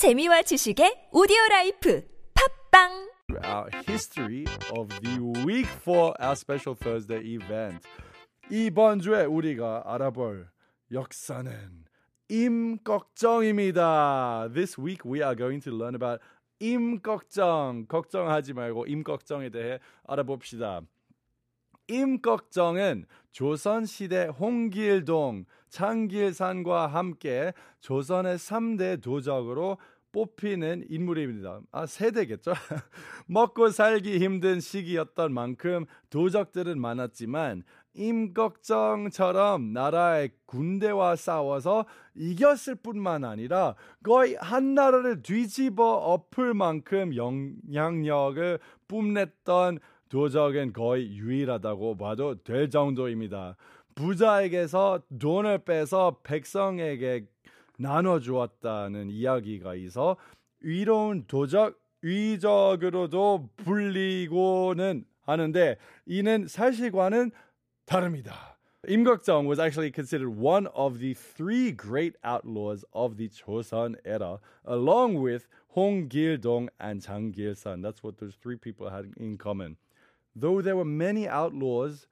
재미와 지식의 오디오 라이프 팟빵 our history of the week for our special Thursday event. 이번 주에 우리가 알아볼 역사는 임꺽정입니다. This week we are going to learn about 임꺽정. 걱정하지 말고 임꺽정에 대해 알아봅시다. 임꺽정은 조선시대 홍길동, 장길산과 함께 조선의 3대 도적으로 뽑히는 인물입니다. 아, 세대겠죠? 먹고 살기 힘든 시기였던 만큼 도적들은 많았지만 임꺽정처럼 나라의 군대와 싸워서 이겼을 뿐만 아니라 거의 한 나라를 뒤집어 엎을 만큼 영향력을 뿜냈던 도적은 거의 유일하다고 봐도 될 정도입니다. 부자에게서 돈을 빼서 백성에게 나눠 주었다는 이야기가 있어 위로운 도적, 위적으로도 불리고는 하는데 이는 사실과는 다릅니다. 임꺽정 was actually considered one of the three great outlaws of the Joseon era, along with Hong Gil-dong and Jang Gil-san. That's what those three people had in common. Though there were many outlaws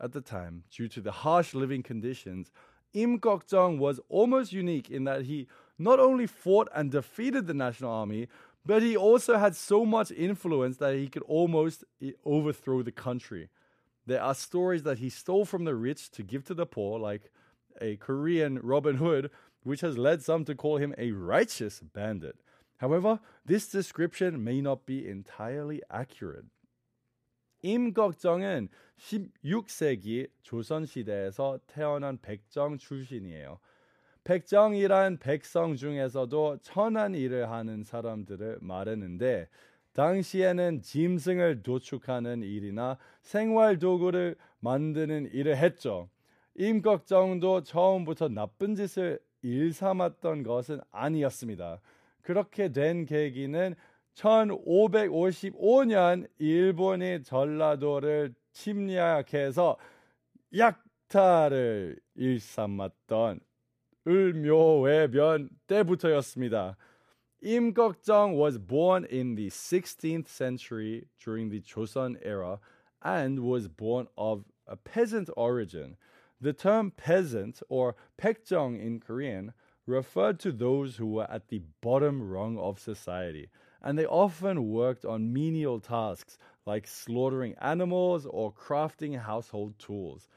at the time due to the harsh living conditions, Im Gok-jong was almost unique in that he not only fought and defeated the national army, but he also had so much influence that he could almost eh, overthrow the country. There are stories that he stole from the rich to give to the poor, like a Korean Robin Hood, which has led some to call him a righteous bandit. However, this description may not be entirely accurate. 임꺽정은 16세기 조선시대에서 태어난 백정 출신이에요. 백정이란 백성 중에서도 천한 일을 하는 사람들을 말했는데 당시에는 짐승을 도축하는 일이나 생활 도구를 만드는 일을 했죠. 임꺽정도 처음부터 나쁜 짓을 일삼았던 것은 아니었습니다. 그렇게 된 계기는 1555년 일본이 전라도를 침략해서 약탈을 일삼았던 을묘외변 때부터였습니다. Imgokjong was born in the 16th century during the Joseon era and was born of a peasant origin. The term peasant or 백정 in Korean referred to those who were at the bottom rung of society and they often worked on menial tasks like slaughtering animals or crafting household tools.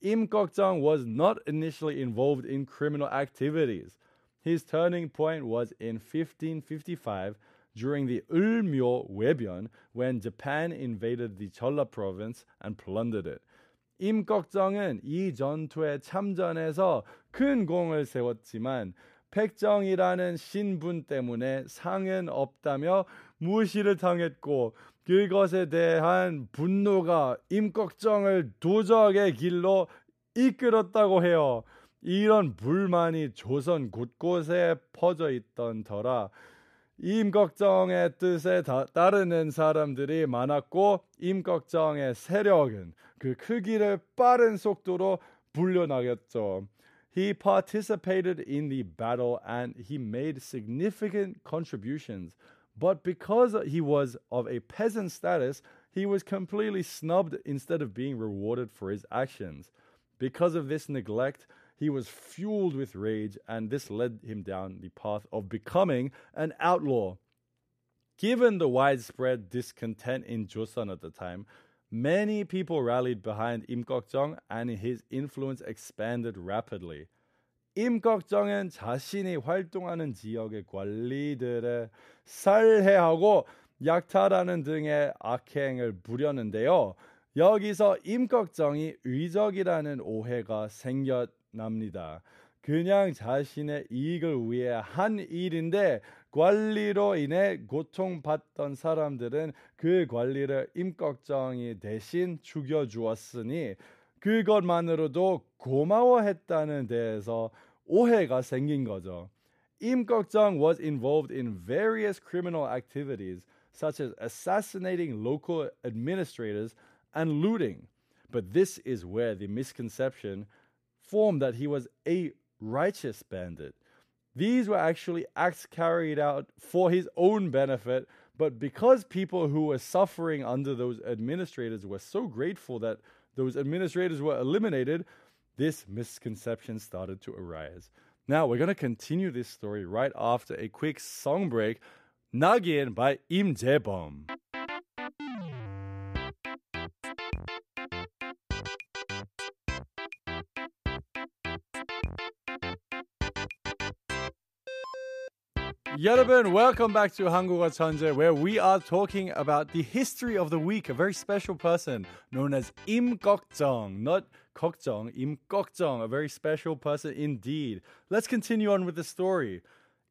Im Gokjang was not initially involved in criminal activities. His turning point was in 1555 during the Ulmyo Webion when Japan invaded the Cholla province and plundered it. 임꺽정은 이 전투에 참전해서 큰 공을 세웠지만 백정이라는 신분 때문에 상은 없다며 무시를 당했고 그것에 대한 분노가 임꺽정을 도적의 길로 이끌었다고 해요. 이런 불만이 조선 곳곳에 퍼져 있던 터라 임꺽정의 뜻에 다, 따르는 사람들이 많았고 임꺽정의 세력은 그 크기를 빠른 속도로 불려나갔죠. He participated in the battle and he made significant contributions. But because he was of a peasant status, he was completely snubbed instead of being rewarded for his actions. Because of this neglect, he was fueled with rage, and this led him down the path of becoming an outlaw. Given the widespread discontent in Joseon at the time, Many people rallied behind Im Gokjong and his influence expanded rapidly. Gokjong은 자신이 활동하는 지역의 관리들을 살해하고 약탈하는 등의 악행을 부렸는데요. 여기서 임꺽정이 의적이라는 오해가 생겨납니다. 그냥 자신의 이익을 위해 한 일인데 관리로 인해 고통받던 사람들은 그 관리를 임꺽정이 대신 죽여주었으니 그것만으로도 고마워했다는 데에서 오해가 생긴 거죠. 임꺽정 was involved in various criminal activities such as assassinating local administrators and looting. But this is where the misconception formed that he was a righteous bandit. These were actually acts carried out for his own benefit, but because people who were suffering under those administrators were so grateful that those administrators were eliminated, this misconception started to arise. Now, we're going to continue this story right after a quick song break. Nagin by Im Jae-bom. Yellowburn, welcome back to Hanguga Chanje, where we are talking about the history of the week. A very special person known as Gokjong, not Im Gokjong, a very special person indeed. Let's continue on with the story.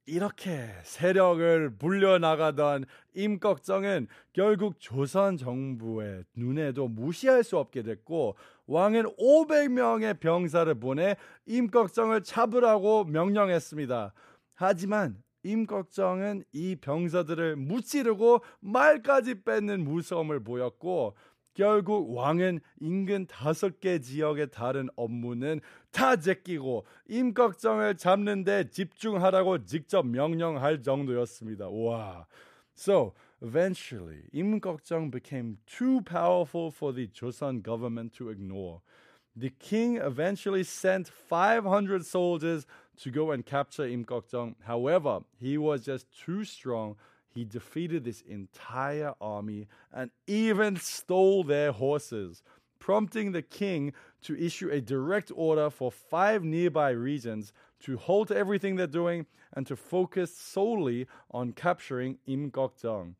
이렇게 세력을 불려나가던 임꺽정은 결국 조선 정부의 눈에도 무시할 수 없게 됐고 왕은 500명의 병사를 보내 임꺽정을 잡으라고 명령했습니다. 하지만 임꺽정은 이 병사들을 무찌르고 말까지 뺏는 무서움을 보였고 결국 왕은 인근 다섯 개 지역의 다른 업무는 다 제끼고 임꺽정을 잡는 데 집중하라고 직접 명령할 정도였습니다. 와. So, eventually, Gokjong became too powerful for the Joseon government to ignore. The king eventually sent 500 soldiers to go and capture Im Gokjong. However, he was just too strong. He defeated this entire army and even stole their horses, prompting the king to issue a direct order for five nearby regions to halt everything they're doing and to focus solely on capturing Im Gokjong.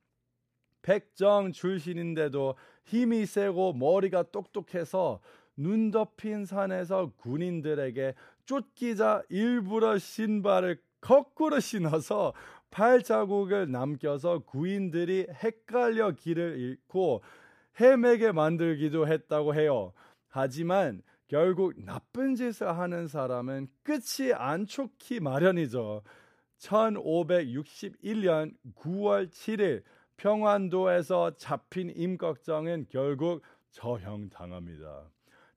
백정 출신인데도 힘이 세고 머리가 똑똑해서 눈 덮인 산에서 군인들에게 쫓기자 일부러 신발을 거꾸로 신어서 발자국을 남겨서 구인들이 헷갈려 길을 잃고 헤매게 만들기도 했다고 해요. 하지만 결국 나쁜 짓을 하는 사람은 끝이 안 좋기 마련이죠. 1561년 9월 7일 평안도에서 잡힌 임꺽정은 결국 처형당합니다.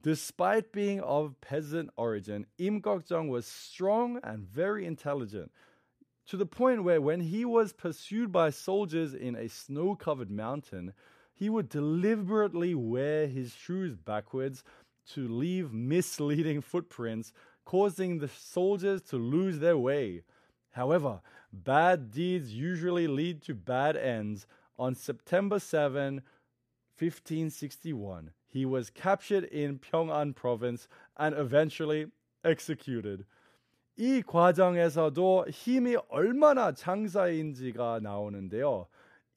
Despite being of peasant origin, Im Gokjong was strong and very intelligent, to the point where when he was pursued by soldiers in a snow covered mountain, he would deliberately wear his shoes backwards to leave misleading footprints, causing the soldiers to lose their way. However, bad deeds usually lead to bad ends. On September 7, 1561, he was captured in Pyongan province and eventually executed. 이 과정에서도 힘이 얼마나 장사인지가 나오는데요.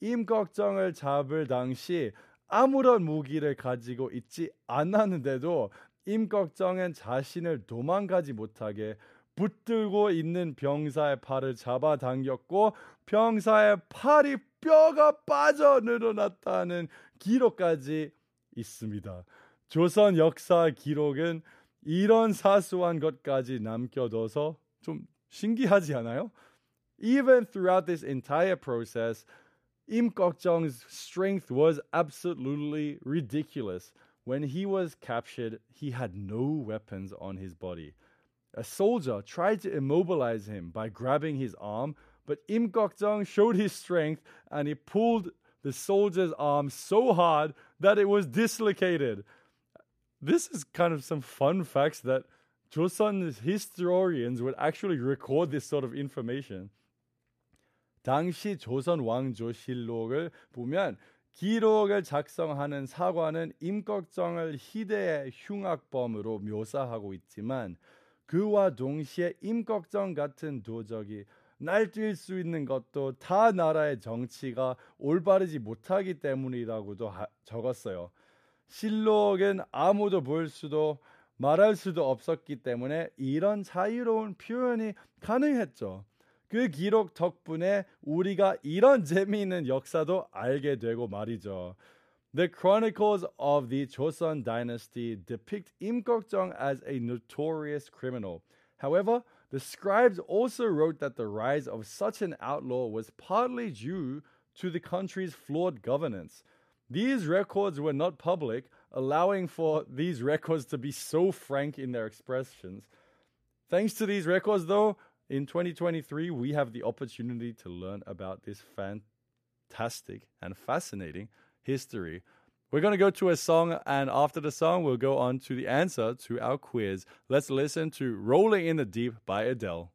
임꺽정을 잡을 당시 아무런 무기를 가지고 있지 않았는데도 임꺽정은 자신을 도망가지 못하게 붙들고 있는 병사의 팔을 잡아당겼고 병사의 팔이 뼈가 빠져 늘어났다는 기록까지 있습니다. 조선 역사 기록은 이런 사소한 것까지 남겨둬서 좀 신기하지 않아요? Even throughout this entire process, Im Gokjong's strength was absolutely ridiculous. When he was captured, he had no weapons on his body. A soldier tried to immobilize him by grabbing his arm, but Im Gokjong showed his strength and he pulled the soldier's arm so hard that it was dislocated. This is kind of some fun facts that Joseon historians would actually record this sort of information. 당시 조선 왕조실록을 보면 기록을 작성하는 사관은 임꺽정을 희대의 흉악범으로 묘사하고 있지만 그와 동시에 임꺽정 같은 도적이 날뛸 수 있는 것도 다 나라의 정치가 올바르지 못하기 때문이라고도 하, 적었어요. 실록은 아무도 볼 수도 말할 수도 없었기 때문에 이런 자유로운 표현이 가능했죠. 그 기록 덕분에 우리가 이런 재미있는 역사도 알게 되고 말이죠. The chronicles of the Joseon dynasty depict Im Gokjong as a notorious criminal. However, the scribes also wrote that the rise of such an outlaw was partly due to the country's flawed governance. These records were not public, allowing for these records to be so frank in their expressions. Thanks to these records, though, In 2023, we have the opportunity to learn about this fantastic and fascinating history. We're going to go to a song, and after the song, we'll go on to the answer to our quiz. Let's listen to Rolling in the Deep by Adele.